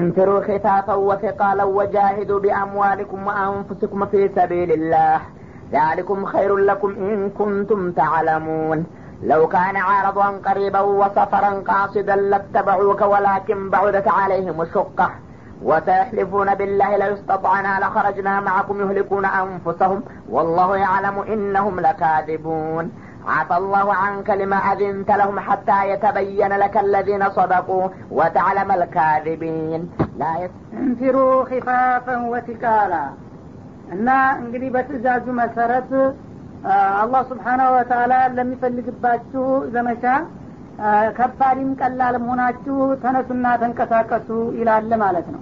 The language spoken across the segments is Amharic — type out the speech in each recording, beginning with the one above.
انفروا خفافا وثقالا وجاهدوا بأموالكم وأنفسكم في سبيل الله. ذلكم خير لكم إن كنتم تعلمون. لو كان عارضا قريبا وسفرا قاصدا لاتبعوك ولكن بعدت عليهم الشقة. وسيحلفون بالله لو استطعنا لخرجنا معكم يهلكون أنفسهم. والله يعلم إنهم لكاذبون. عفى الله عنك لما أذنت لهم حتى يتبين لك الذين صدقوا وتعلم الكاذبين لا يس... እንፊሩ ኪፋፈን ወቲቃላ እና እንግዲህ በትእዛዙ መሰረት አላህ ስብሓናሁ ወተላ ለሚፈልግባችሁ ዘመቻ ከባድም ቀላልም ሆናችሁ ተነሱና ተንቀሳቀሱ ይላል ማለት ነው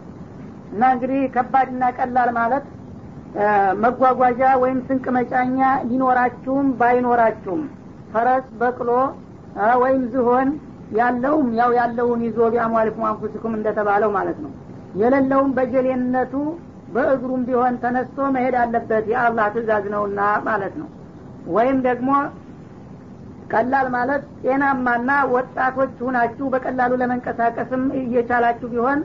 እና እንግዲህ ከባድና ቀላል ማለት መጓጓዣ ወይም ስንቅ መጫኛ ሊኖራችሁም ባይኖራችሁም ፈረስ በቅሎ ወይም ዝሆን ያለውም ያው ያለውን ይዞ ቢአሟሊኩም አንፉሲኩም እንደተባለው ማለት ነው። የሌለውም በጀሌነቱ በእግሩም ቢሆን ተነስቶ መሄድ አለበት። የአላህ ትእዛዝ ነውና ማለት ነው። ወይም ደግሞ ቀላል ማለት ጤናማና ወጣቶች ሁናችሁ በቀላሉ ለመንቀሳቀስም እየቻላችሁ ቢሆን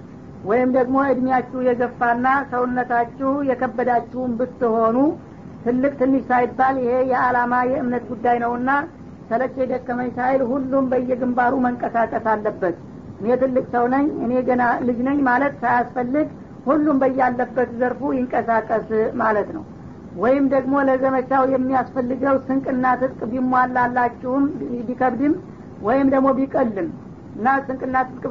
ወይም ደግሞ እድሜያችሁ የገፋና ሰውነታችሁ የከበዳችሁም ብትሆኑ ትልቅ ትንሽ ሳይባል ይሄ የአላማ የእምነት ጉዳይ ነውና ሰለቼ ደከመኝ ሳይል ሁሉም በየግንባሩ መንቀሳቀስ አለበት። እኔ ትልቅ ሰው ነኝ እኔ ገና ልጅ ነኝ ማለት ሳያስፈልግ ሁሉም በያለበት ዘርፉ ይንቀሳቀስ ማለት ነው። ወይም ደግሞ ለዘመቻው የሚያስፈልገው ስንቅና ትጥቅ ቢሟላላችሁም ቢከብድም ወይም ደግሞ ቢቀልም እና ስንቅና ትጥቅ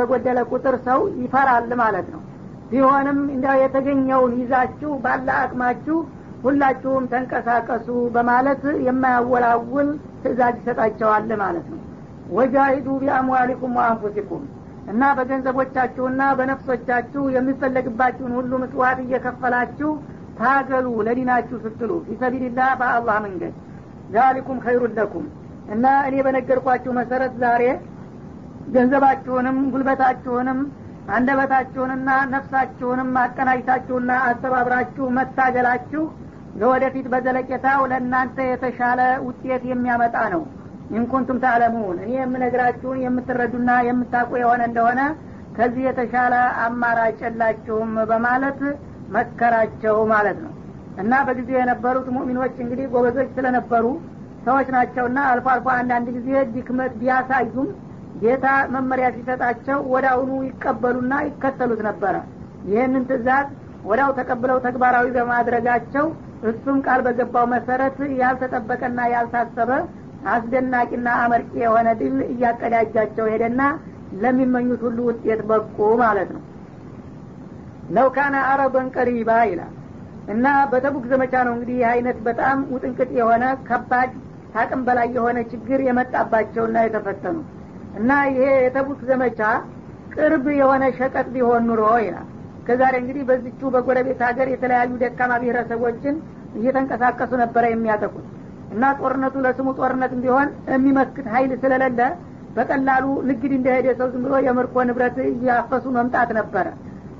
በጎደለ ቁጥር ሰው ይፈራል ማለት ነው። ቢሆንም እንዲያው የተገኘውን ይዛችሁ ባለ አቅማችሁ ሁላችሁም ተንቀሳቀሱ በማለት የማያወላውል ትእዛዝ ይሰጣቸዋል ማለት ነው። ወጃሂዱ ቢአምዋሊኩም ወአንፉሲኩም እና በገንዘቦቻችሁና በነፍሶቻችሁ የሚፈለግባችሁን ሁሉ ምጽዋት እየከፈላችሁ ታገሉ ለዲናችሁ ስትሉ ፊሰቢልላህ በአላህ መንገድ ዛሊኩም ኸይሩን ለኩም እና እኔ በነገርኳችሁ መሰረት ዛሬ ገንዘባችሁንም ጉልበታችሁንም አንደበታችሁንና ነፍሳችሁንም አቀናጅታችሁና አስተባብራችሁ መታገላችሁ ለወደፊት በዘለቄታው ለእናንተ የተሻለ ውጤት የሚያመጣ ነው። ኢንኩንቱም ታዕለሙን እኔ የምነግራችሁን የምትረዱና የምታውቁ የሆነ እንደሆነ ከዚህ የተሻለ አማራጭ የላችሁም በማለት መከራቸው ማለት ነው። እና በጊዜው የነበሩት ሙእሚኖች እንግዲህ ጎበዞች ስለነበሩ ሰዎች ናቸውና አልፎ አልፎ አንዳንድ ጊዜ ድክመት ቢያሳዩም ጌታ መመሪያ ሲሰጣቸው ወዳውኑ ይቀበሉና ይከተሉት ነበረ። ይህንን ትእዛዝ ወዳው ተቀብለው ተግባራዊ በማድረጋቸው እሱም ቃል በገባው መሰረት ያልተጠበቀና ያልታሰበ አስደናቂና አመርቂ የሆነ ድል እያቀዳጃቸው ሄደና ለሚመኙት ሁሉ ውጤት በቁ ማለት ነው። ለው ካነ አረበን ቀሪባ ይላል። እና በተቡክ ዘመቻ ነው እንግዲህ ይህ አይነት በጣም ውጥንቅጥ የሆነ ከባድ ታቅም በላይ የሆነ ችግር የመጣባቸውና የተፈተኑ እና ይሄ የተቡክ ዘመቻ ቅርብ የሆነ ሸቀጥ ቢሆን ኑሮ ይላል። ከዛሬ እንግዲህ በዚቹ በጎረቤት ሀገር የተለያዩ ደካማ ብሔረሰቦችን እየተንቀሳቀሱ ነበረ የሚያጠቁት እና ጦርነቱ ለስሙ ጦርነትም ቢሆን የሚመክት ሀይል ስለሌለ በቀላሉ ንግድ እንደሄደ ሰው ዝም ብሎ የምርኮ ንብረት እያፈሱ መምጣት ነበረ።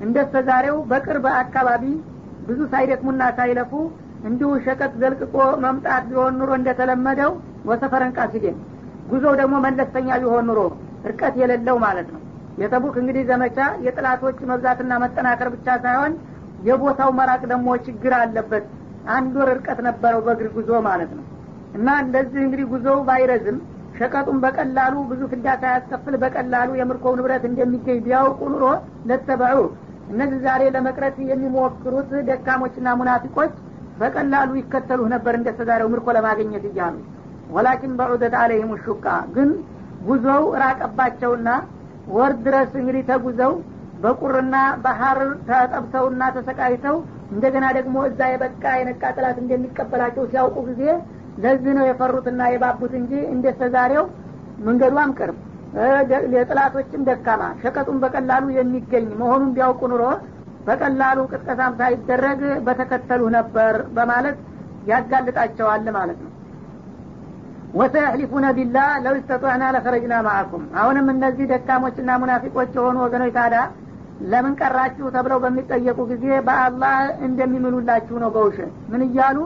እንደስተ ዛሬው በቅርብ አካባቢ ብዙ ሳይደክሙና ሳይለፉ እንዲሁ ሸቀጥ ዘልቅቆ መምጣት ቢሆን ኑሮ እንደተለመደው ወሰፈረን ቃሲዴን ጉዞው ደግሞ መለስተኛ ቢሆን ኑሮ እርቀት የሌለው ማለት ነው። የተቡክ እንግዲህ ዘመቻ የጥላቶች መብዛትና መጠናከር ብቻ ሳይሆን የቦታው መራቅ ደግሞ ችግር አለበት። አንድ ወር እርቀት ነበረው በእግር ጉዞ ማለት ነው። እና እንደዚህ እንግዲህ ጉዞው ባይረዝም ሸቀጡን በቀላሉ ብዙ ፍዳ ሳያስከፍል በቀላሉ የምርኮው ንብረት እንደሚገኝ ቢያውቁ ኑሮ ለተበዑ። እነዚህ ዛሬ ለመቅረት የሚሞክሩት ደካሞችና ሙናፊቆች በቀላሉ ይከተሉህ ነበር እንደተዛሬው ምርኮ ለማግኘት እያሉ ወላኪን በዑደት አለይህም ሹቃ ግን ጉዞው ራቀባቸውና ወር ድረስ እንግዲህ ተጉዘው በቁርና ባህር ተጠብሰውና ተሰቃይተው እንደገና ደግሞ እዛ የበቃ የነቃ ጥላት እንደሚቀበላቸው ሲያውቁ ጊዜ ለዚህ ነው የፈሩትና የባቡት እንጂ እንደተዛሬው መንገዷም ቅርብ የጥላቶችም ደካማ ሸቀጡም በቀላሉ የሚገኝ መሆኑን ቢያውቁ ኑሮ በቀላሉ ቅጥቀሳም ሳይደረግ በተከተሉ ነበር በማለት ያጋልጣቸዋል ማለት ነው ወሰያሕሊፉነ ቢላህ ለው ስተጧዕና ለኸረጅና ማአኩም አሁንም እነዚህ ደካሞችና ሙናፊቆች የሆኑ ወገኖች ታዳ ለምን ቀራችሁ ተብለው በሚጠየቁ ጊዜ በአላህ እንደሚምሉላችሁ ነው በውሸት። ምን እያሉ?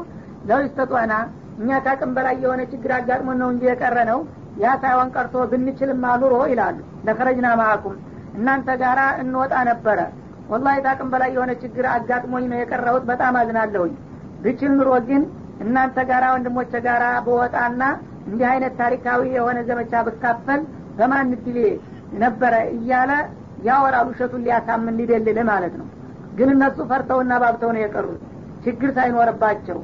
ለው ስተጧዕና እኛ ካቅም በላይ የሆነ ችግር አጋጥሞን ነው እንጂ የቀረ ነው ያ ሳይሆን ቀርቶ ብንችልማ ኑሮ ይላሉ። ለኸረጅና ማአኩም እናንተ ጋር እንወጣ ነበረ። ወላሂ ታቅም በላይ የሆነ ችግር አጋጥሞኝ ነው የቀረሁት በጣም አዝናለሁኝ። ብችል ኑሮ ግን እናንተ ጋራ ወንድሞቼ ጋራ በወጣና እንዲህ አይነት ታሪካዊ የሆነ ዘመቻ ብካፈል በማን ድሌ ነበረ እያለ ያወራል ውሸቱን ሊያሳምን ሊደልል ማለት ነው። ግን እነሱ ፈርተውና ባብተው ነው የቀሩት። ችግር ሳይኖርባቸው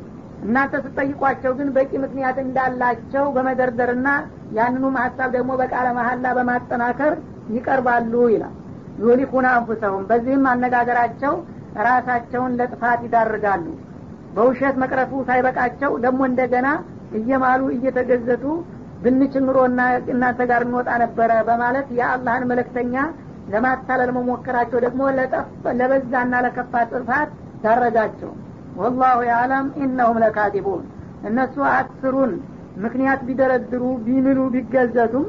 እናንተ ስጠይቋቸው ግን በቂ ምክንያት እንዳላቸው በመደርደርና ያንኑም ሀሳብ ደግሞ በቃለ መሀላ በማጠናከር ይቀርባሉ ይላል። ዩሊኩና አንፉሰሁም። በዚህም አነጋገራቸው ራሳቸውን ለጥፋት ይዳርጋሉ። በውሸት መቅረቱ ሳይበቃቸው ደግሞ እንደገና እየማሉ እየተገዘቱ ብንችል ኑሮና እናንተ ጋር እንወጣ ነበረ በማለት የአላህን መለክተኛ ለማታለል መሞከራቸው ደግሞ ለበዛና ለከፋ ጥፋት ዳረጋቸው። ወላሁ ያዕለም ኢነሁም ለካቲቡን እነሱ አስሩን ምክንያት ቢደረድሩ ቢምሉ ቢገዘቱም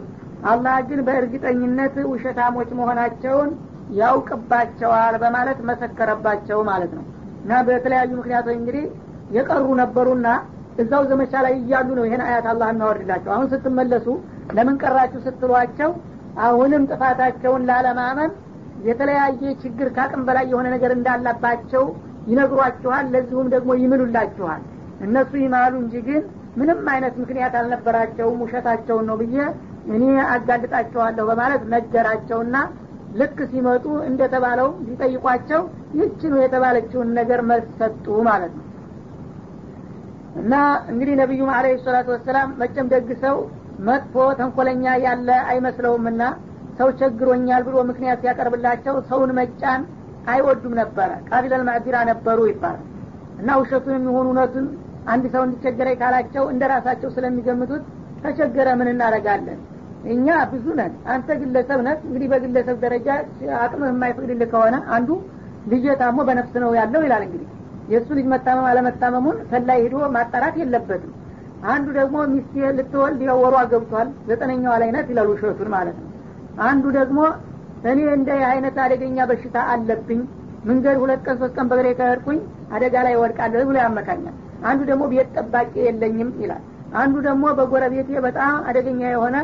አላህ ግን በእርግጠኝነት ውሸታሞች መሆናቸውን ያውቅባቸዋል በማለት መሰከረባቸው ማለት ነው። እና በተለያዩ ምክንያቶች እንግዲህ የቀሩ ነበሩና እዛው ዘመቻ ላይ እያሉ ነው ይህን አያት አላህ እናወርድላቸው አሁን ስትመለሱ ለምን ቀራችሁ ስትሏቸው አሁንም ጥፋታቸውን ላለማመን የተለያየ ችግር ካቅም በላይ የሆነ ነገር እንዳላባቸው ይነግሯችኋል ለዚሁም ደግሞ ይምሉላችኋል እነሱ ይማሉ እንጂ ግን ምንም አይነት ምክንያት አልነበራቸውም ውሸታቸውን ነው ብዬ እኔ አጋልጣቸዋለሁ በማለት ነገራቸውና ልክ ሲመጡ እንደተባለው ሲጠይቋቸው ይችኑ የተባለችውን ነገር መልስ ሰጡ ማለት ነው እና እንግዲህ ነቢዩም አለ ሰላቱ ወሰላም መጨም ደግ ሰው መጥፎ ተንኮለኛ ያለ አይመስለውምና ሰው ቸግሮኛል ብሎ ምክንያት ሲያቀርብላቸው ሰውን መጫን አይወዱም ነበረ። ቃቢለል ማዕዲራ ነበሩ ይባላል። እና ውሸቱን የሚሆኑ እውነቱን አንድ ሰው እንዲቸገረኝ ካላቸው እንደ ራሳቸው ስለሚገምቱት ተቸገረ ምን እናደረጋለን እኛ ብዙ ነን። አንተ ግለሰብ ነት እንግዲህ በግለሰብ ደረጃ አቅምህ የማይፈቅድልህ ከሆነ አንዱ ልጅ ታሞ በነፍስ ነው ያለው ይላል እንግዲህ የእሱ ልጅ መታመም አለመታመሙን ሰላይ ሂዶ ማጣራት የለበትም። አንዱ ደግሞ ሚስት ልትወልድ ወሯ ገብቷል ዘጠነኛዋ ላይ ነት ይላል ውሸቱን ማለት ነው። አንዱ ደግሞ እኔ እንደ አይነት አደገኛ በሽታ አለብኝ መንገድ ሁለት ቀን ሶስት ቀን በግሬ ከሄድኩኝ አደጋ ላይ ወድቃለሁ ብሎ ያመካኛል። አንዱ ደግሞ ቤት ጠባቂ የለኝም ይላል። አንዱ ደግሞ በጎረቤቴ በጣም አደገኛ የሆነ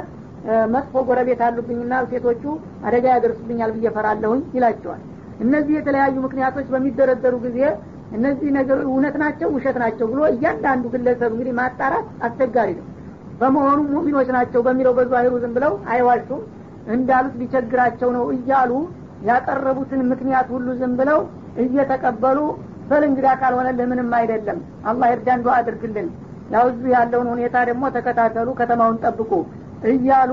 መጥፎ ጎረቤት አሉብኝና ሴቶቹ አደጋ ያደርሱብኛል ብዬ ፈራለሁኝ ይላቸዋል። እነዚህ የተለያዩ ምክንያቶች በሚደረደሩ ጊዜ እነዚህ ነገሮች እውነት ናቸው ውሸት ናቸው ብሎ እያንዳንዱ ግለሰብ እንግዲህ ማጣራት አስቸጋሪ ነው። በመሆኑም ሙሚኖች ናቸው በሚለው በዛሂሩ ዝም ብለው አይዋሹም እንዳሉት ሊቸግራቸው ነው እያሉ ያቀረቡትን ምክንያት ሁሉ ዝም ብለው እየተቀበሉ በል እንግዳ ካልሆነልህ ምንም አይደለም አላህ እርዳን ዱዓ አድርግልን ያው እዚሁ ያለውን ሁኔታ ደግሞ ተከታተሉ ከተማውን ጠብቁ እያሉ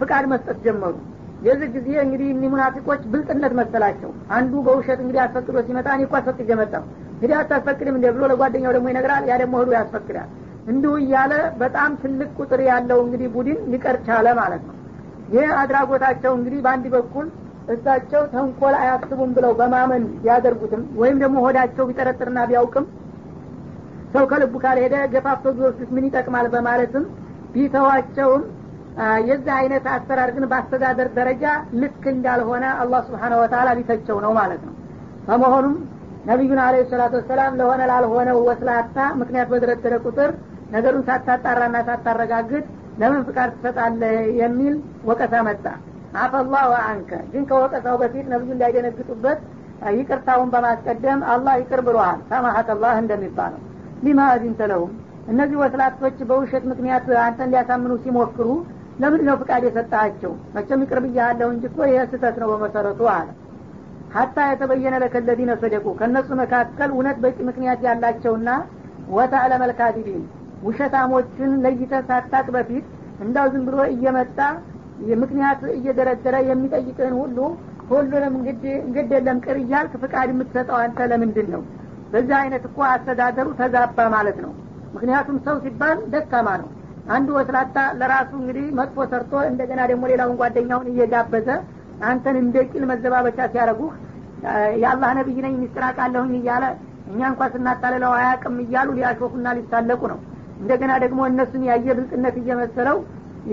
ፍቃድ መስጠት ጀመሩ የዚህ ጊዜ እንግዲህ እኒ ሙናፊቆች ብልጥነት መሰላቸው። አንዱ በውሸት እንግዲህ አስፈቅዶ ሲመጣ እኔ እኮ አስፈቅጄ መጣሁ። እንግዲህ አታስፈቅድም እንደ ብሎ ለጓደኛው ደግሞ ይነግራል። ያ ደግሞ ህዱ ያስፈቅዳል። እንዲሁ እያለ በጣም ትልቅ ቁጥር ያለው እንግዲህ ቡድን ሊቀር ቻለ ማለት ነው። ይህ አድራጎታቸው እንግዲህ በአንድ በኩል እሳቸው ተንኮል አያስቡም ብለው በማመን ቢያደርጉትም ወይም ደግሞ ሆዳቸው ቢጠረጥርና ቢያውቅም ሰው ከልቡ ካልሄደ ገፋፍቶ ቢወስዱት ምን ይጠቅማል በማለትም ቢተዋቸውም የዚህ አይነት አሰራር ግን በአስተዳደር ደረጃ ልክ እንዳልሆነ አላህ ስብሓነ ወተላ ሊተቸው ነው ማለት ነው። በመሆኑም ነቢዩን አለ ሰላቱ ወሰላም ለሆነ ላልሆነው ወስላታ ምክንያት በደረደረ ቁጥር ነገሩን ሳታጣራና ሳታረጋግጥ ለምን ፍቃድ ትሰጣለህ የሚል ወቀሳ መጣ። አፈላሁ አንከ ግን ከወቀሳው በፊት ነብዩ እንዳይደነግጡበት ይቅርታውን በማስቀደም አላህ ይቅር ብሎሃል ሰማሀት አላህ እንደሚባለው። ሊማ አዚንተ ለሁም እነዚህ ወስላቶች በውሸት ምክንያት አንተን ሊያሳምኑ ሲሞክሩ ለምንድ ነው ፍቃድ የሰጣቸው? መቸም ይቅር ብያለሁ እንጂ እኮ ይህ ስህተት ነው በመሰረቱ አለ። ሀታ የተበየነ ለከለዲነ ሰደቁ ከእነሱ መካከል እውነት በቂ ምክንያት ያላቸውና ወተዕለመ ልካዲቢን ውሸታሞችን ለይተ ሳታቅ በፊት እንዳው ዝም ብሎ እየመጣ ምክንያት እየደረደረ የሚጠይቅህን ሁሉ ሁሉንም እንግድ የለም ቅር እያልክ ፍቃድ የምትሰጠው አንተ ለምንድን ነው በዚህ አይነት እኮ አስተዳደሩ ተዛባ ማለት ነው። ምክንያቱም ሰው ሲባል ደካማ ነው አንዱ ወስላታ ለራሱ እንግዲህ መጥፎ ሰርቶ እንደገና ደግሞ ሌላውን ጓደኛውን እየጋበዘ አንተን እንደ መዘባበቻ ሲያደረጉህ የአላህ ነቢይ ነኝ ሚስጥር አቃለሁኝ እያለ እኛ እንኳ ስናታልለው አያቅም እያሉ ሊያሾፉና ሊሳለቁ ነው። እንደገና ደግሞ እነሱን ያየ ብልጥነት እየመሰለው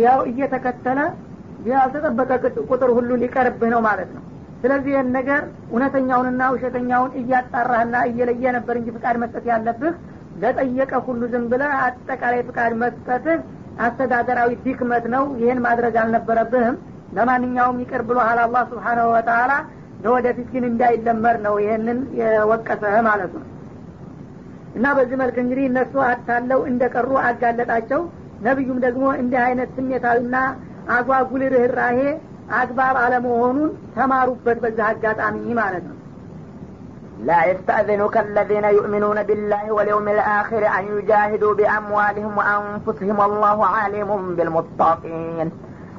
ያው እየተከተለ ያልተጠበቀ ቁጥር ሁሉ ሊቀርብህ ነው ማለት ነው። ስለዚህ ይህን ነገር እውነተኛውንና ውሸተኛውን እያጣራህና እየለየ ነበር እንጂ ፍቃድ መስጠት ያለብህ ለጠየቀ ሁሉ ዝም ብለህ አጠቃላይ ፍቃድ መስጠትህ አስተዳደራዊ ድክመት ነው። ይህን ማድረግ አልነበረብህም። ለማንኛውም ይቅር ብሎሃል አላህ ስብሓናሁ ወተላ ለወደፊት ግን እንዳይለመር ነው ይህንን የወቀሰ ማለት ነው። እና በዚህ መልክ እንግዲህ እነሱ አታለው እንደቀሩ አጋለጣቸው። ነቢዩም ደግሞ እንዲህ አይነት ስሜታዊና አጓጉል ርኅራሄ አግባብ አለመሆኑን ተማሩበት በዚህ አጋጣሚ ማለት ነው لا يستأذنك الذين يؤمنون بالله واليوم الآخر أن يجاهدوا بأموالهم وأنفسهم والله عالم بالمتقين.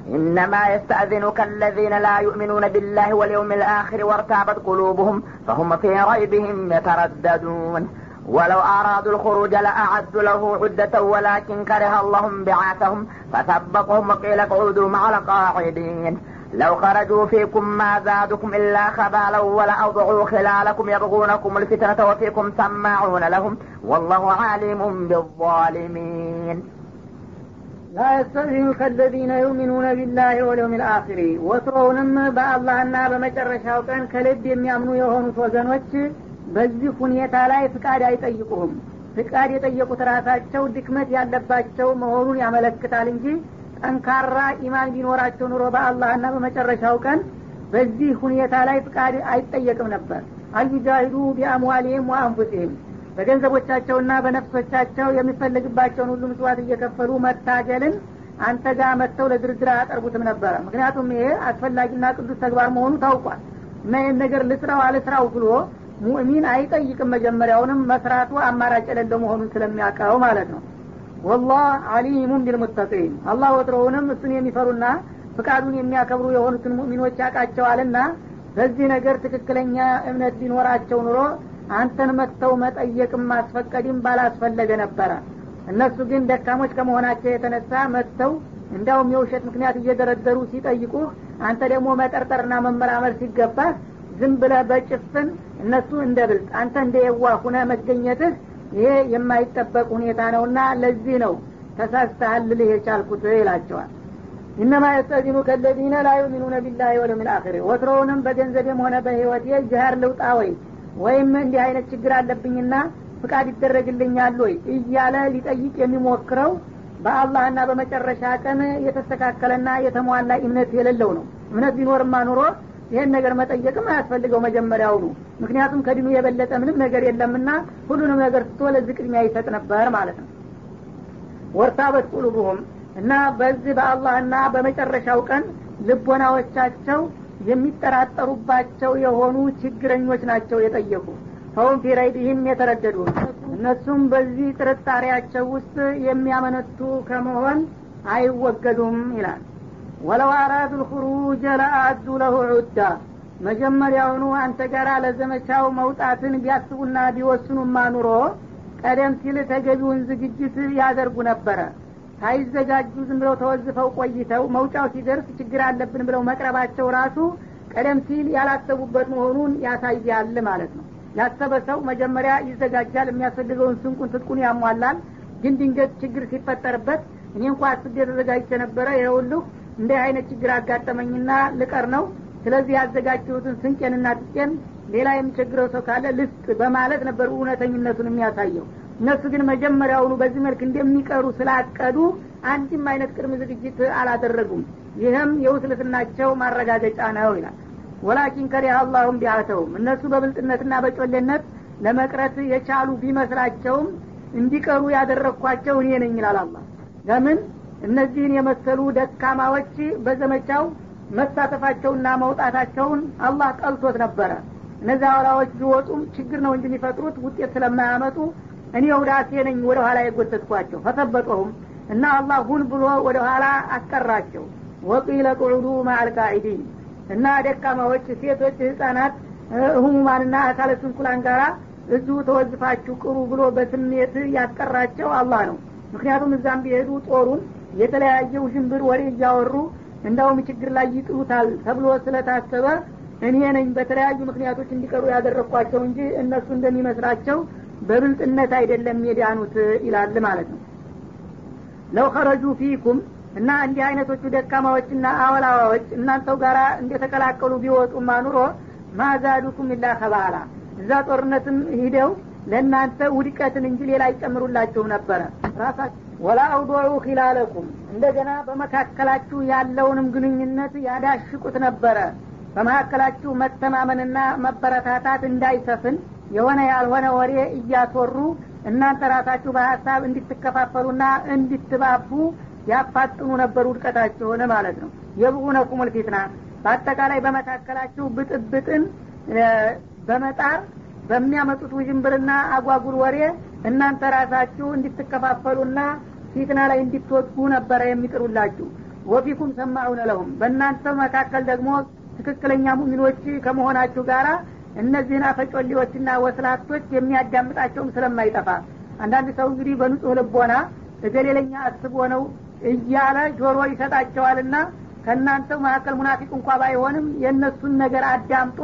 إنما يستأذنك الذين لا يؤمنون بالله واليوم الآخر وارتابت قلوبهم فهم في ريبهم يترددون. ولو أرادوا الخروج لأعدوا له عدة ولكن كره الله بعاثهم فثبطهم وقيل اقعدوا مع القاعدين. لو خرجوا فيكم ما زادكم إلا خبالا ولأوضعوا خلالكم يبغونكم الفتنة وفيكم سماعون لهم والله عالم بالظالمين لا يستأذنك الذين يؤمنون بالله واليوم الآخر ወትሮውንም በአላህና በመጨረሻው ቀን ከልብ የሚያምኑ የሆኑት ወገኖች በዚህ ሁኔታ ላይ ፍቃድ አይጠይቁህም ፍቃድ የጠየቁት ራሳቸው ድክመት ያለባቸው መሆኑን ያመለክታል እንጂ ጠንካራ ኢማን ቢኖራቸው ኑሮ በአላህና በመጨረሻው ቀን በዚህ ሁኔታ ላይ ፍቃድ አይጠየቅም ነበር። አዩጃሂዱ ቢአምዋሊህም ወአንፉሲህም በገንዘቦቻቸውና በነፍሶቻቸው የሚፈልግባቸውን ሁሉ ምጽዋት እየከፈሉ መታገልን አንተ ጋር መጥተው ለድርድር አያቀርቡትም ነበረ ምክንያቱም ይሄ አስፈላጊና ቅዱስ ተግባር መሆኑ ታውቋል። እና ይህን ነገር ልስራው አልስራው ብሎ ሙእሚን አይጠይቅም። መጀመሪያውንም መስራቱ አማራጭ የሌለው መሆኑን ስለሚያውቀው ማለት ነው ወላህ አሊሙን ቢልሙተቂን። አላህ ወትሮውንም እሱን የሚፈሩና ፍቃዱን የሚያከብሩ የሆኑትን ሙእሚኖች ያውቃቸዋልና በዚህ ነገር ትክክለኛ እምነት ቢኖራቸው ኑሮ አንተን መጥተው መጠየቅም ማስፈቀድም ባላስፈለገ ነበረ። እነሱ ግን ደካሞች ከመሆናቸው የተነሳ መጥተው እንዲያውም የውሸት ምክንያት እየደረደሩ ሲጠይቁህ አንተ ደግሞ መጠርጠርና መመራመር ሲገባህ ዝም ብለህ በጭፍን እነሱ እንደ ብልጥ አንተ እንደ የዋ ሁነ መገኘትህ ይሄ የማይጠበቅ ሁኔታ ነውና ለዚህ ነው ተሳስተሃል ልልህ የቻልኩት ይላቸዋል። ኢነማ የስተዚኑ ከለዚነ ላ ዩሚኑነ ቢላሂ ወለሚል አክር ወትሮውንም በገንዘቤም ሆነ በህይወቴ ጅሃር ልውጣ ወይ? ወይም እንዲህ አይነት ችግር አለብኝና ፍቃድ ይደረግልኛል ወይ? እያለ ሊጠይቅ የሚሞክረው በአላህና በመጨረሻ ቀን የተስተካከለና የተሟላ እምነት የሌለው ነው። እምነት ቢኖርማ ኑሮ ይህን ነገር መጠየቅም አያስፈልገው መጀመሪያውኑ። ምክንያቱም ከድኑ የበለጠ ምንም ነገር የለምና ሁሉንም ነገር ስቶ ለዚህ ቅድሚያ ይሰጥ ነበር ማለት ነው። ወርታበት ቁሉቡሁም እና በዚህ በአላህና በመጨረሻው ቀን ልቦናዎቻቸው የሚጠራጠሩባቸው የሆኑ ችግረኞች ናቸው የጠየቁ። ፈውም ፊረይቢህም የተረደዱ። እነሱም በዚህ ጥርጣሬያቸው ውስጥ የሚያመነቱ ከመሆን አይወገዱም ይላል ወለው አራዱ ልኹሩጀ ለአዱ ለሁ ዑዳ መጀመሪያውኑ አንተ ጋር ለዘመቻው መውጣትን ቢያስቡና ቢወስኑማ ኑሮ ቀደም ሲል ተገቢውን ዝግጅት ያደርጉ ነበረ። ሳይዘጋጁ ዝም ብለው ተወዝፈው ቆይተው መውጫው ሲደርስ ችግር አለብን ብለው መቅረባቸው ራሱ ቀደም ሲል ያላሰቡበት መሆኑን ያሳያል ማለት ነው። ያሰበ ሰው መጀመሪያ ይዘጋጃል የሚያስፈልገውን ስንቁን ትጥቁን ያሟላል። ግን ድንገት ችግር ሲፈጠርበት እኔ እንኳ አስቤ ተዘጋጅቼ ነበረ። ይኸውልሁ እንዲህ አይነት ችግር አጋጠመኝና ልቀር ነው። ስለዚህ ያዘጋጀሁትን ስንቄንና ትቄን ሌላ የሚቸግረው ሰው ካለ ልስጥ በማለት ነበር እውነተኝነቱን የሚያሳየው። እነሱ ግን መጀመሪያውኑ በዚህ መልክ እንደሚቀሩ ስላቀዱ አንድም አይነት ቅድም ዝግጅት አላደረጉም። ይህም የውስልትናቸው ማረጋገጫ ነው ይላል። ወላኪን ከሪህ አላሁም ቢያተውም እነሱ በብልጥነትና በጮሌነት ለመቅረት የቻሉ ቢመስላቸውም እንዲቀሩ ያደረግኳቸው እኔ ነኝ ይላል አላ ለምን እነዚህን የመሰሉ ደካማዎች በዘመቻው መሳተፋቸውና መውጣታቸውን አላህ ጠልቶት ነበረ። እነዚህ አውራዎች ቢወጡም ችግር ነው እንጂ የሚፈጥሩት ውጤት ስለማያመጡ እኔ ውዳሴ ነኝ ወደ ኋላ የጎተትኳቸው። ፈሰበጠሁም እና አላህ ሁን ብሎ ወደ ኋላ አስቀራቸው ወቂለ ቁዑዱ ማአልቃኢዲን እና ደካማዎች ሴቶች ህጻናት ህሙማንና አካለ ስንኩላን ጋራ እዚሁ ተወዝፋችሁ ቅሩ ብሎ በስሜት ያስቀራቸው አላህ ነው። ምክንያቱም እዛም ቢሄዱ ጦሩን የተለያየ ውዥንብር ወሬ እያወሩ እንዳውም ችግር ላይ ይጥሉታል ተብሎ ስለታሰበ እኔ ነኝ በተለያዩ ምክንያቶች እንዲቀሩ ያደረግኳቸው እንጂ እነሱ እንደሚመስላቸው በብልጥነት አይደለም የዳኑት ይላል ማለት ነው። ለው ከረጁ ፊኩም እና እንዲህ አይነቶቹ ደካማዎችና አወላዋዎች እናንተው ጋር እንደተቀላቀሉ ቢወጡማ ኑሮ ማዛዱኩም ኢላ ከባላ እዛ ጦርነትም ሂደው ለእናንተ ውድቀትን እንጂ ሌላ አይጨምሩላችሁም ነበረ ወላ አውዶዑ ኪላለኩም እንደገና በመካከላችሁ ያለውንም ግንኙነት ያዳሽቁት ነበረ። በመካከላችሁ መተማመንና መበረታታት እንዳይሰፍን የሆነ ያልሆነ ወሬ እያስወሩ እናንተ ራሳችሁ በሀሳብ እንድትከፋፈሉና እንድትባቡ ያፋጥኑ ነበር ውድቀታችሁን ማለት ነው። የብቁነኩም ልፊትና በአጠቃላይ በመካከላችሁ ብጥብጥን በመጣር በሚያመጡት ውዥንብርና አጓጉል ወሬ እናንተ ራሳችሁ እንድትከፋፈሉና ፊትና ላይ እንድትወድቁ ነበረ የሚጥሩላችሁ። ወፊኩም ሰማዑነ ለሁም። በእናንተ መካከል ደግሞ ትክክለኛ ሙሚኖች ከመሆናችሁ ጋራ እነዚህን አፈጮሌዎችና ወስላቶች የሚያዳምጣቸውም ስለማይጠፋ። አንዳንድ ሰው እንግዲህ በንጹህ ልቦና እገሌለኛ አስቦ ነው እያለ ጆሮ ይሰጣቸዋልና ከእናንተው መካከል ሙናፊቅ እንኳ ባይሆንም የእነሱን ነገር አዳምጦ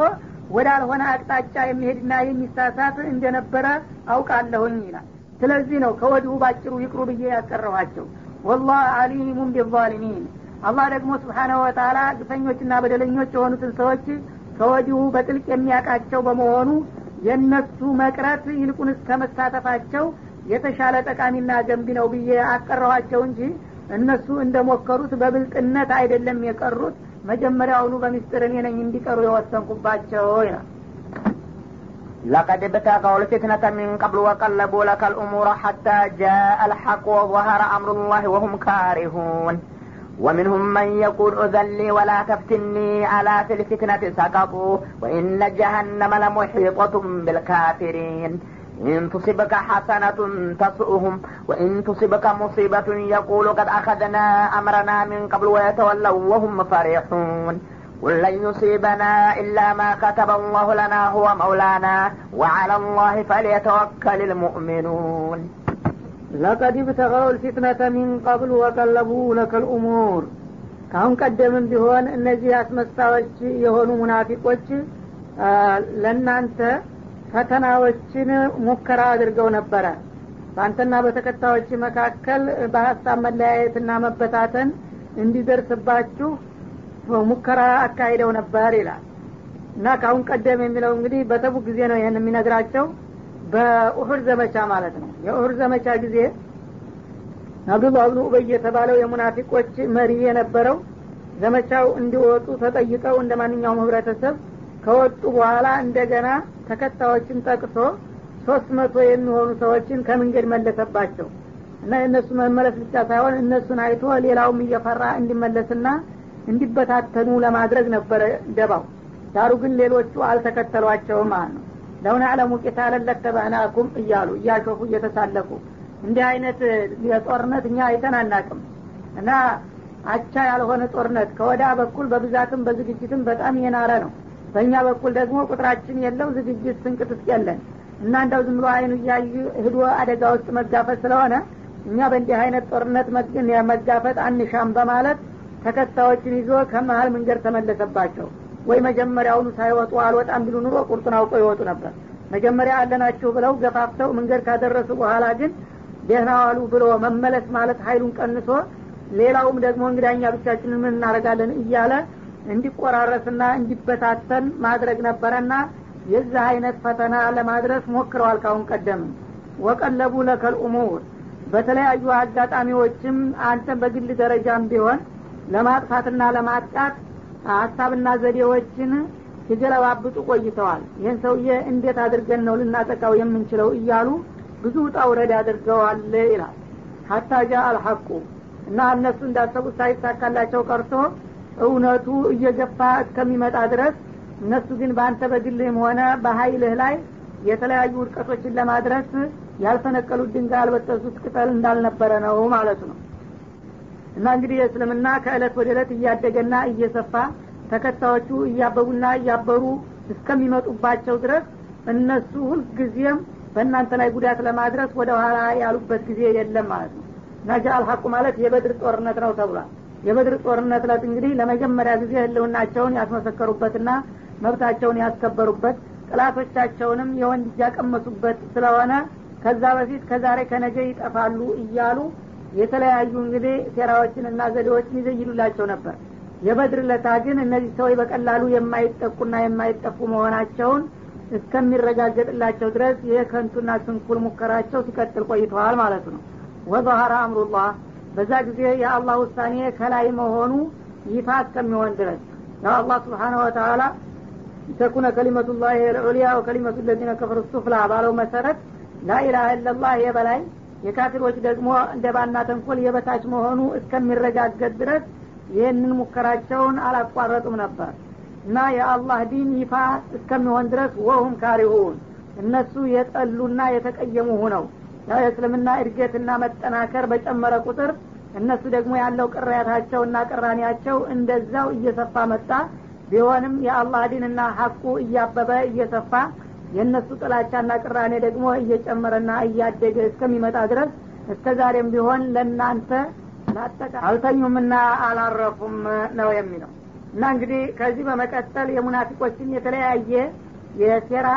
ወዳልሆነ አቅጣጫ የሚሄድና የሚሳሳት እንደነበረ አውቃለሁኝ ይላል ስለዚህ ነው ከወዲሁ ባጭሩ ይቅሩ ብዬ ያቀረኋቸው። ወላህ አሊሙን ቢዛሊሚን። አላህ ደግሞ ስብሓናሁ ወተላ ግፈኞችና በደለኞች የሆኑትን ሰዎች ከወዲሁ በጥልቅ የሚያውቃቸው በመሆኑ የእነሱ መቅረት ይልቁን እስከ መሳተፋቸው የተሻለ ጠቃሚና ገንቢ ነው ብዬ አቀረኋቸው እንጂ እነሱ እንደሞከሩት በብልጥነት አይደለም የቀሩት። መጀመሪያውኑ በሚስጥር እኔ ነኝ እንዲቀሩ የወሰንኩባቸው ይላል لقد ابتغوا الفتنة من قبل وقلبوا لك الأمور حتى جاء الحق وظهر أمر الله وهم كارهون. ومنهم من يقول أذن لي ولا تفتني ألا في الفتنة سقطوا وإن جهنم لمحيطة بالكافرين. إن تصبك حسنة تسؤهم وإن تصبك مصيبة يقول قد أخذنا أمرنا من قبل ويتولوا وهم فرحون. قل لن يصيبنا إلا ما كتب الله لنا هو مولانا وعلى الله فليتوكل المؤمنون ለቀድ ብተቀው ልፊትነተ ሚን ቀብል ወቀለቡ ለከል ኡሙር ካሁን ቀደምም ቢሆን እነዚህ አስመሳዮች የሆኑ ሙናፊቆች ለእናንተ ፈተናዎችን ሙከራ አድርገው ነበረ በአንተና በተከታዮች መካከል በሀሳብ መለያየትና መበታተን እንዲደርስባችሁ ሙከራ አካሂደው ነበር ይላል። እና ካሁን ቀደም የሚለው እንግዲህ በተቡ ጊዜ ነው ይህን የሚነግራቸው። በኡሑድ ዘመቻ ማለት ነው። የኡሑድ ዘመቻ ጊዜ አብዱላህ ብኑ ኡበይ የተባለው የሙናፊቆች መሪ የነበረው ዘመቻው እንዲወጡ ተጠይቀው እንደ ማንኛውም ህብረተሰብ ከወጡ በኋላ እንደገና ተከታዮችን ጠቅሶ ሶስት መቶ የሚሆኑ ሰዎችን ከመንገድ መለሰባቸው። እና የእነሱ መመለስ ብቻ ሳይሆን እነሱን አይቶ ሌላውም እየፈራ እንዲመለስና እንዲበታተኑ ለማድረግ ነበረ ደባው። ዳሩ ግን ሌሎቹ አልተከተሏቸውም ማለት ነው ለውን አለሙ ቂታለን ለተባናኩም እያሉ እያሾፉ እየተሳለቁ እንዲህ አይነት የጦርነት እኛ አይተን አናቅም። እና አቻ ያልሆነ ጦርነት ከወዳ በኩል በብዛትም በዝግጅትም በጣም የናረ ነው። በእኛ በኩል ደግሞ ቁጥራችን የለው ዝግጅት ስንቅጥስ የለን። እና እንዳው ዝም ብሎ አይኑ እያዩ ህዶ አደጋ ውስጥ መጋፈጥ ስለሆነ እኛ በእንዲህ አይነት ጦርነት መጋፈጥ አንሻም በማለት ተከታዮችን ይዞ ከመሀል መንገድ ተመለሰባቸው። ወይ መጀመሪያውኑ ሳይወጡ አልወጣም ቢሉ ኑሮ ቁርጡን አውቀው ይወጡ ነበር። መጀመሪያ አለናችሁ ብለው ገፋፍተው መንገድ ካደረሱ በኋላ ግን ደህና ዋሉ ብሎ መመለስ ማለት ሀይሉን ቀንሶ ሌላውም ደግሞ እንግዳኛ ብቻችንን ምን እናደረጋለን እያለ እንዲቆራረስና እንዲበታተን ማድረግ ነበረና የዚህ አይነት ፈተና ለማድረስ ሞክረዋል ካሁን ቀደም። ወቀለቡ ለከል ኡሙር በተለያዩ አጋጣሚዎችም አንተ በግል ደረጃም ቢሆን ለማጥፋትና ለማጥቃት ሀሳብና ዘዴዎችን ሲገለባብጡ ቆይተዋል። ይህን ሰውዬ እንዴት አድርገን ነው ልናጠቃው የምንችለው እያሉ ብዙ ውጣ ውረድ አድርገዋል ይላል። ሀታ ጃ አልሐቁ እና እነሱ እንዳሰቡት ሳይሳካላቸው ቀርቶ እውነቱ እየገፋ እስከሚመጣ ድረስ እነሱ ግን በአንተ በግልህም ሆነ በሀይልህ ላይ የተለያዩ ውድቀቶችን ለማድረስ ያልፈነቀሉት ድንጋይ ያልበጠሱት ቅጠል እንዳልነበረ ነው ማለት ነው እና እንግዲህ የእስልምና ከእለት ወደ እለት እያደገና እየሰፋ ተከታዮቹ እያበቡና እያበሩ እስከሚመጡባቸው ድረስ እነሱ ሁልጊዜም በእናንተ ላይ ጉዳት ለማድረስ ወደ ኋላ ያሉበት ጊዜ የለም ማለት ነው። ነጃ አልሐቁ ማለት የበድር ጦርነት ነው ተብሏል። የበድር ጦርነት ለት እንግዲህ ለመጀመሪያ ጊዜ ህልውናቸውን ያስመሰከሩበትና መብታቸውን ያስከበሩበት ጥላቶቻቸውንም የወንድ ያቀመሱበት ስለሆነ ከዛ በፊት ከዛሬ ከነገ ይጠፋሉ እያሉ የተለያዩ እንግዲህ ሴራዎችንና ዘዴዎችን ይዘይሉላቸው ነበር። የበድር ለታ ግን እነዚህ ሰዎች በቀላሉ የማይጠቁና የማይጠፉ መሆናቸውን እስከሚረጋገጥላቸው ድረስ ይህ ከንቱና ስንኩል ሙከራቸው ሲቀጥል ቆይተዋል ማለት ነው። ወظهረ አምሩላህ በዛ ጊዜ የአላህ ውሳኔ ከላይ መሆኑ ይፋ እስከሚሆን ድረስ። ያው አላህ ስብሓነሁ ወተላ ተኩነ ከሊመቱ ላህ ልዑልያ ወከሊመቱ ለዚነ ከፈሩ ሱፍላ ባለው መሰረት ላኢላሀ ኢለላህ የበላይ የካፊሮች ደግሞ እንደ ባና ተንኮል የበታች መሆኑ እስከሚረጋገጥ ድረስ ይህንን ሙከራቸውን አላቋረጡም ነበር እና የአላህ ዲን ይፋ እስከሚሆን ድረስ ወሁም ካሪሁን እነሱ የጠሉና የተቀየሙ ሁነው ያው የእስልምና እድገትና መጠናከር በጨመረ ቁጥር እነሱ ደግሞ ያለው ቅሬታቸውና ቅራኔያቸው እንደዛው እየሰፋ መጣ ቢሆንም የአላህ ዲንና ሀቁ እያበበ እየሰፋ የእነሱ ጥላቻና ቅራኔ ደግሞ እየጨመረና እያደገ እስከሚመጣ ድረስ እስከ ዛሬም ቢሆን ለእናንተ ላጠቃ አልተኙምና አላረፉም ነው የሚለው። እና እንግዲህ ከዚህ በመቀጠል የሙናፊቆችን የተለያየ የሴራ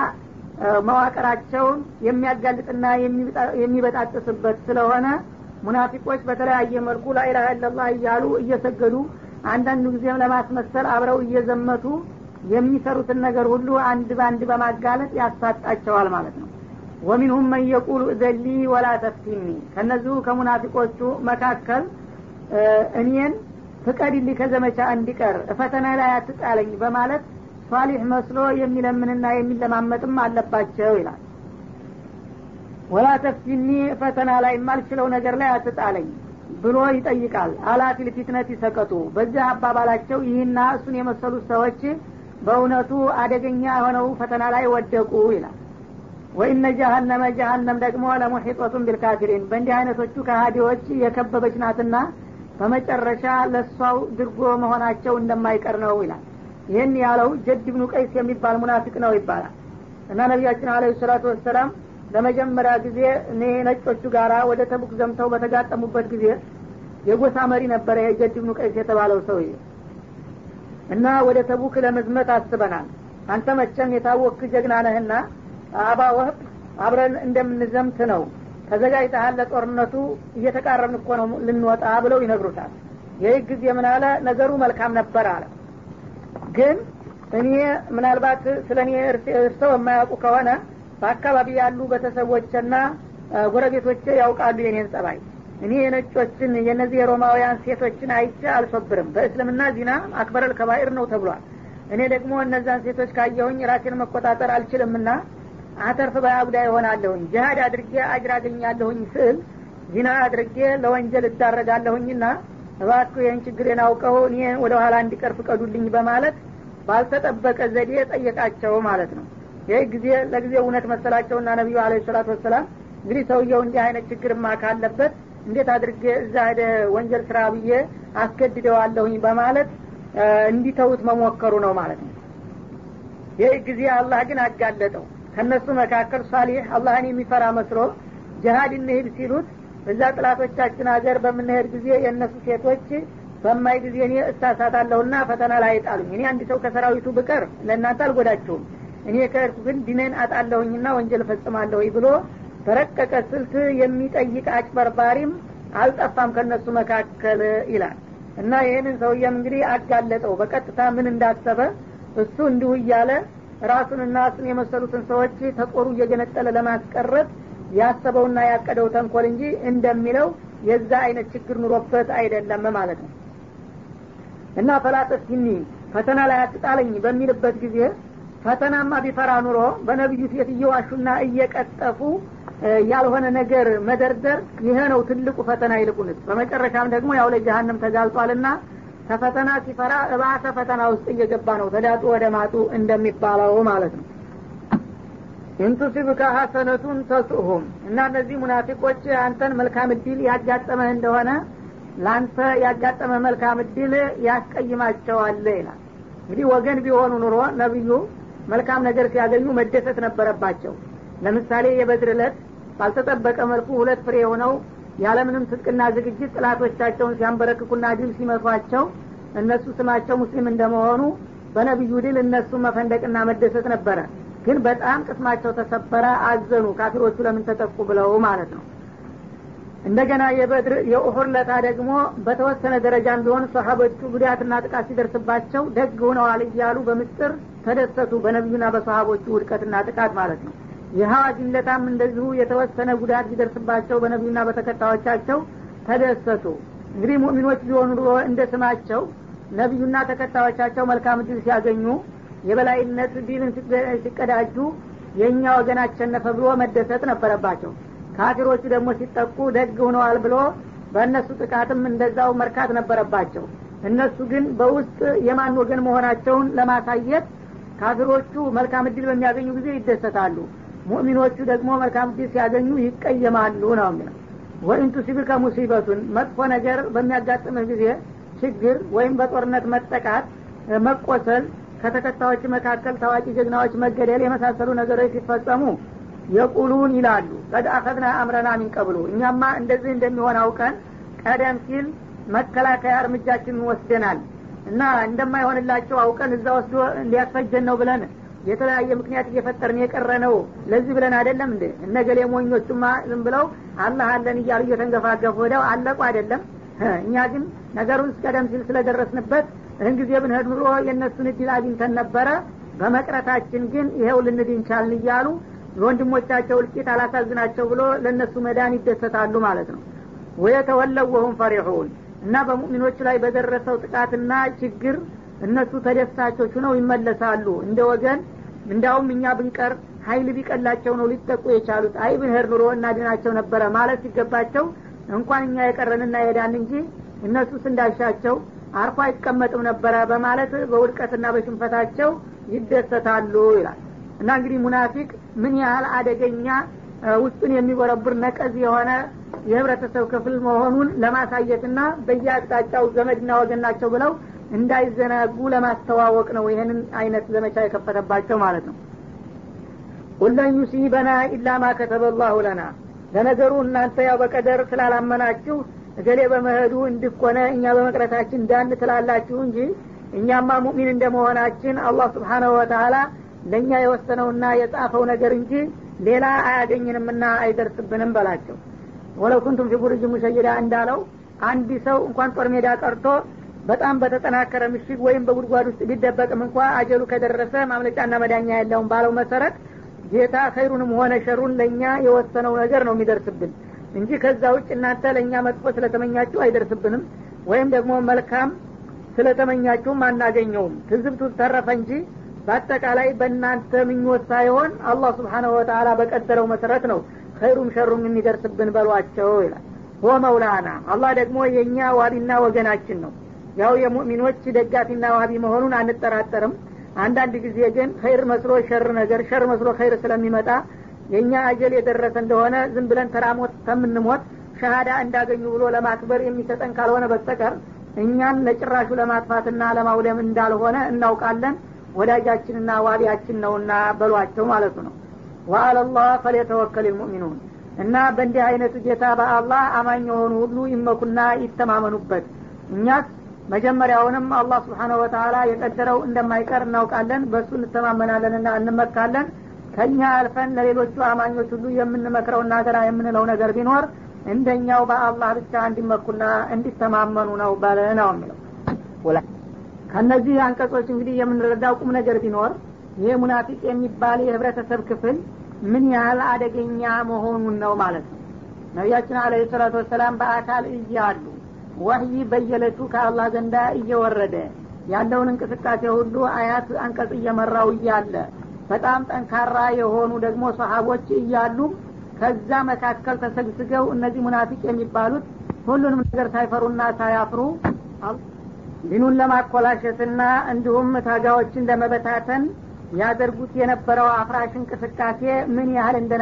መዋቅራቸውን የሚያጋልጥና የሚበጣጥስበት ስለሆነ ሙናፊቆች በተለያየ መልኩ ላኢላሀ ኢለላህ እያሉ እየሰገዱ አንዳንዱ ጊዜም ለማስመሰል አብረው እየዘመቱ የሚሰሩትን ነገር ሁሉ አንድ በአንድ በማጋለጥ ያሳጣቸዋል ማለት ነው። ወሚንሁም መን የቁሉ እዘሊ ወላ ተፍቲኒ ከነዚሁ ከሙናፊቆቹ መካከል እኔን ፍቀድልኝ ከዘመቻ እንዲቀር ፈተና ላይ አትጣለኝ በማለት ሷሊህ መስሎ የሚለምንና የሚለማመጥም አለባቸው ይላል። ወላ ተፍቲኒ ፈተና ላይ የማልችለው ነገር ላይ አትጣለኝ ብሎ ይጠይቃል። አላፊ ልፊትነት ይሰቀጡ። በዚህ አባባላቸው ይህና እሱን የመሰሉት ሰዎች በእውነቱ አደገኛ የሆነው ፈተና ላይ ወደቁ ይላል። ወኢነ ጀሀነመ ጀሀነም ደግሞ ለሙሒጦቱን ቢልካፊሪን በእንዲህ አይነቶቹ ከሀዲዎች የከበበች ናትና በመጨረሻ ለእሷው ድርጎ መሆናቸው እንደማይቀር ነው ይላል። ይህን ያለው ጀድ ብኑ ቀይስ የሚባል ሙናፊቅ ነው ይባላል። እና ነቢያችን አለ ሰላቱ ወሰላም ለመጀመሪያ ጊዜ እኔ ነጮቹ ጋራ ወደ ተቡክ ዘምተው በተጋጠሙበት ጊዜ የጎሳ መሪ ነበረ የጀድ ብኑ ቀይስ የተባለው ሰውዬ እና ወደ ተቡክ ለመዝመት አስበናል። አንተ መቸም የታወክ ጀግና ነህና አባ ወህብ አብረን እንደምንዘምት ነው። ተዘጋጅተሃል ለጦርነቱ እየተቃረብን እኮ ነው ልንወጣ ብለው ይነግሩታል። ይህ ጊዜ ምን አለ? ነገሩ መልካም ነበር አለ። ግን እኔ ምናልባት ስለ እኔ እርሰው የማያውቁ ከሆነ በአካባቢ ያሉ ቤተሰቦችና ጎረቤቶቼ ያውቃሉ የኔን ጸባይ እኔ የነጮችን የነዚህ የሮማውያን ሴቶችን አይቼ አልሶብርም በእስልምና ዚና አክበረል ከባይር ነው ተብሏል። እኔ ደግሞ እነዛን ሴቶች ካየሁኝ ራሴን መቆጣጠር አልችልምና አተርፍ ባያጉዳ ይሆናለሁኝ ጅሀድ አድርጌ አጅር አገኛለሁኝ ስል ዚና አድርጌ ለወንጀል እዳረጋለሁኝና እባክህ ይህን ችግሬን አውቀው እኔ ወደ ኋላ እንዲቀር ፍቀዱልኝ በማለት ባልተጠበቀ ዘዴ ጠየቃቸው ማለት ነው። ይህ ጊዜ ለጊዜ እውነት መሰላቸውና ነቢዩ አለ ሰላቱ ወሰላም እንግዲህ ሰውየው እንዲህ አይነት ችግርማ ካለበት እንዴት አድርጌ እዛ ሄደ ወንጀል ስራ ብዬ አስገድደዋለሁኝ በማለት እንዲተውት መሞከሩ ነው ማለት ነው። ይህ ጊዜ አላህ ግን አጋለጠው። ከእነሱ መካከል ሳሊህ አላህን የሚፈራ መስሎ ጀሀድ እንሂድ ሲሉት እዛ ጥላቶቻችን ሀገር በምንሄድ ጊዜ የእነሱ ሴቶች በማይ ጊዜ እኔ እሳሳታለሁና ፈተና ላይ አይጣሉኝ እኔ አንድ ሰው ከሰራዊቱ ብቀር ለእናንተ አልጎዳችሁም እኔ ከእርሱ ግን ዲኔን አጣለሁኝና ወንጀል ፈጽማለሁ ብሎ በረቀቀ ስልት የሚጠይቅ አጭበርባሪም አልጠፋም ከነሱ መካከል ይላል። እና ይህንን ሰውየም እንግዲህ አጋለጠው። በቀጥታ ምን እንዳሰበ እሱ እንዲሁ እያለ ራሱንና እሱን የመሰሉትን ሰዎች ተጦሩ እየገነጠለ ለማስቀረት ያሰበውና ያቀደው ተንኮል እንጂ እንደሚለው የዛ አይነት ችግር ኑሮበት አይደለም ማለት ነው። እና ፈላጠስቲኒ ፈተና ላይ አትጣለኝ በሚልበት ጊዜ ፈተናማ ቢፈራ ኑሮ በነቢዩ ፊት እየዋሹና እየቀጠፉ ያልሆነ ነገር መደርደር ይሄ ነው ትልቁ ፈተና ይልቁንስ። በመጨረሻም ደግሞ ያው ለጀሀነም ተጋልጧልና ከፈተና ሲፈራ እባሰ ፈተና ውስጥ እየገባ ነው ተዳጡ ወደ ማጡ እንደሚባለው ማለት ነው። ኢንቱሲብከ ሀሰነቱን ተስኡሁም እና እነዚህ ሙናፊቆች አንተን መልካም እድል ያጋጠመህ እንደሆነ ለአንተ ያጋጠመ መልካም እድል ያስቀይማቸዋል ይላል። እንግዲህ ወገን ቢሆኑ ኑሮ ነቢዩ መልካም ነገር ሲያገኙ መደሰት ነበረባቸው። ለምሳሌ የበድር እለት ባልተጠበቀ መልኩ ሁለት ፍሬ የሆነው ያለምንም ትጥቅና ዝግጅት ጥላቶቻቸውን ሲያንበረክኩና ድል ሲመቷቸው እነሱ ስማቸው ሙስሊም እንደመሆኑ በነቢዩ ድል እነሱ መፈንደቅና መደሰት ነበረ። ግን በጣም ቅስማቸው ተሰበረ አዘኑ። ካፊሮቹ ለምን ተጠቁ ብለው ማለት ነው። እንደገና የበድር የኡሁር ለታ ደግሞ በተወሰነ ደረጃም ቢሆን ሰሀቦቹ ጉዳትና ጥቃት ሲደርስባቸው ደግ ሆነዋል እያሉ በምስጥር ተደሰቱ። በነቢዩና በሰሀቦቹ ውድቀትና ጥቃት ማለት ነው የሐዋጅለታም እንደዚሁ የተወሰነ ጉዳት ቢደርስባቸው በነቢዩና በተከታዮቻቸው ተደሰቱ። እንግዲህ ሙእሚኖች ቢሆኑ ኑሮ እንደ ስማቸው ነቢዩና ተከታዮቻቸው መልካም ድል ሲያገኙ የበላይነት ዲልን ሲቀዳጁ የእኛ ወገን አሸነፈ ብሎ መደሰት ነበረባቸው። ካፊሮቹ ደግሞ ሲጠቁ ደግ ሆነዋል ብሎ በእነሱ ጥቃትም እንደዛው መርካት ነበረባቸው። እነሱ ግን በውስጥ የማን ወገን መሆናቸውን ለማሳየት ካፊሮቹ መልካም እድል በሚያገኙ ጊዜ ይደሰታሉ ሙእሚኖቹ ደግሞ መልካም እድል ሲያገኙ ይቀየማሉ ነው የሚለው። ወኢንቱ ሲብከ ሙሲበቱን መጥፎ ነገር በሚያጋጥምህ ጊዜ ችግር ወይም በጦርነት መጠቃት መቆሰል ከተከታዮች መካከል ታዋቂ ጀግናዎች መገደል የመሳሰሉ ነገሮች ሲፈጸሙ የቁሉን ይላሉ። ቀድ አኸድና አምረና ሚንቀብሉ እኛማ እንደዚህ እንደሚሆን አውቀን ቀደም ሲል መከላከያ እርምጃችንን ወስደናል እና እንደማይሆንላቸው አውቀን እዛ ወስዶ ሊያስፈጀን ነው ብለን የተለያየ ምክንያት እየፈጠርን የቀረ ነው ለዚህ ብለን አይደለም እንዴ? እነገሌ ሞኞቹማ ዝም ብለው አላህ አለን እያሉ እየተንገፋገፉ ወደው አለቁ አይደለም? እኛ ግን ነገሩን ቀደም ሲል ስለደረስንበት ይህን ጊዜ ብንሄድ ኑሮ የእነሱን እድል አግኝተን ነበረ። በመቅረታችን ግን ይሄው ልንድን ቻልን እያሉ የወንድሞቻቸው እልቂት አላሳዝናቸው ብሎ ለእነሱ መዳን ይደሰታሉ ማለት ነው። ወየተወለው ወሁም ፈሪሑን እና በሙእሚኖች ላይ በደረሰው ጥቃትና ችግር እነሱ ተደሳቾች ሁነው ይመለሳሉ። እንደ ወገን እንዳውም እኛ ብንቀር ሀይል ቢቀላቸው ነው ሊጠቁ የቻሉት። አይ ብንሄድ ኑሮ እናድናቸው ነበረ ማለት ሲገባቸው እንኳን እኛ የቀረንና የዳን እንጂ እነሱስ እንዳሻቸው አርፎ አይቀመጥም ነበረ በማለት በውድቀትና በሽንፈታቸው ይደሰታሉ ይላል። እና እንግዲህ ሙናፊቅ ምን ያህል አደገኛ ውስጡን የሚቦረብር ነቀዝ የሆነ የህብረተሰብ ክፍል መሆኑን ለማሳየትና በየአቅጣጫው ዘመድና ወገን ናቸው ብለው እንዳይዘናጉ ለማስተዋወቅ ነው ይህንን አይነት ዘመቻ የከፈተባቸው ማለት ነው። ቁለን ዩሲበና ኢላ ማ ከተበላሁ ለና። ለነገሩ እናንተ ያው በቀደር ስላላመናችሁ እገሌ በመሄዱ እንድኮነ እኛ በመቅረታችን ዳን ትላላችሁ እንጂ እኛማ ሙእሚን እንደመሆናችን አላህ ስብሓናሁ ወተላ ለእኛ የወሰነውና የጻፈው ነገር እንጂ ሌላ አያገኝንምና አይደርስብንም በላቸው። ወለው ኩንቱም ፊ ቡሩጅ ሙሸይዳ እንዳለው አንድ ሰው እንኳን ጦር ሜዳ ቀርቶ በጣም በተጠናከረ ምሽግ ወይም በጉድጓድ ውስጥ ቢደበቅም እንኳ አጀሉ ከደረሰ ማምለጫና መዳኛ የለውም ባለው መሰረት ጌታ ኸይሩንም ሆነ ሸሩን ለእኛ የወሰነው ነገር ነው የሚደርስብን እንጂ ከዛ ውጭ እናንተ ለእኛ መጥፎ ስለተመኛችሁ አይደርስብንም ወይም ደግሞ መልካም ስለተመኛችሁም አናገኘውም። ትዝብቱ ተረፈ እንጂ በአጠቃላይ በእናንተ ምኞት ሳይሆን አላህ سبحانه وتعالى በቀደረው መሰረት ነው ኸይሩም ሸሩም የሚደርስብን በሏቸው ይላል። هو مولانا አላህ ደግሞ የእኛ ዋቢና ወገናችን ነው ያው የሙእሚኖች ደጋፊና ዋቢ መሆኑን አንጠራጠርም። አንዳንድ ጊዜ ግን ኸይር መስሎ ሸር ነገር ሸር መስሎ ኸይር ስለሚመጣ የእኛ አጀል የደረሰ እንደሆነ ዝም ብለን ተራ ሞት ከምንሞት ሸሃዳ እንዳገኙ ብሎ ለማክበር የሚሰጠን ካልሆነ በስተቀር እኛን ለጭራሹ ለማጥፋትና ለማውደም እንዳልሆነ እናውቃለን። ወዳጃችንና ዋቢያችን ነውና በሏቸው ማለቱ ነው። ወአለላህ ፈሊተወከል ልሙእሚኑን እና በእንዲህ አይነቱ ጌታ በአላህ አማኝ የሆኑ ሁሉ ይመኩና ይተማመኑበት። እኛስ መጀመሪያውንም አላህ ስብሓነሁ ወተላ የቀደረው እንደማይቀር እናውቃለን በእሱ እንተማመናለንና እንመካለን። ከእኛ አልፈን ለሌሎቹ አማኞች ሁሉ የምንመክረውና ገና የምንለው ነገር ቢኖር እንደኛው በአላህ ብቻ እንዲመኩና እንዲተማመኑ ነው በለ ነው የሚለው። ከእነዚህ አንቀጾች እንግዲህ የምንረዳው ቁም ነገር ቢኖር ይህ ሙናፊቅ የሚባል የህብረተሰብ ክፍል ምን ያህል አደገኛ መሆኑን ነው ማለት ነው። ነቢያችን አለ ሰላቱ ወሰላም በአካል እያሉ ወህይ በየለቱ ከአላህ ዘንዳ እየወረደ ያለውን እንቅስቃሴ ሁሉ አያት አንቀጽ እየመራው እያለ በጣም ጠንካራ የሆኑ ደግሞ ሰሀቦች እያሉ ከዛ መካከል ተሰግስገው እነዚህ ሙናፊቅ የሚባሉት ሁሉንም ነገር ሳይፈሩና ሳያፍሩ ዲኑን ለማኮላሸትና እንዲሁም ታጋዎችን ለመበታተን ያደርጉት የነበረው አፍራሽ እንቅስቃሴ ምን ያህል እንደነበ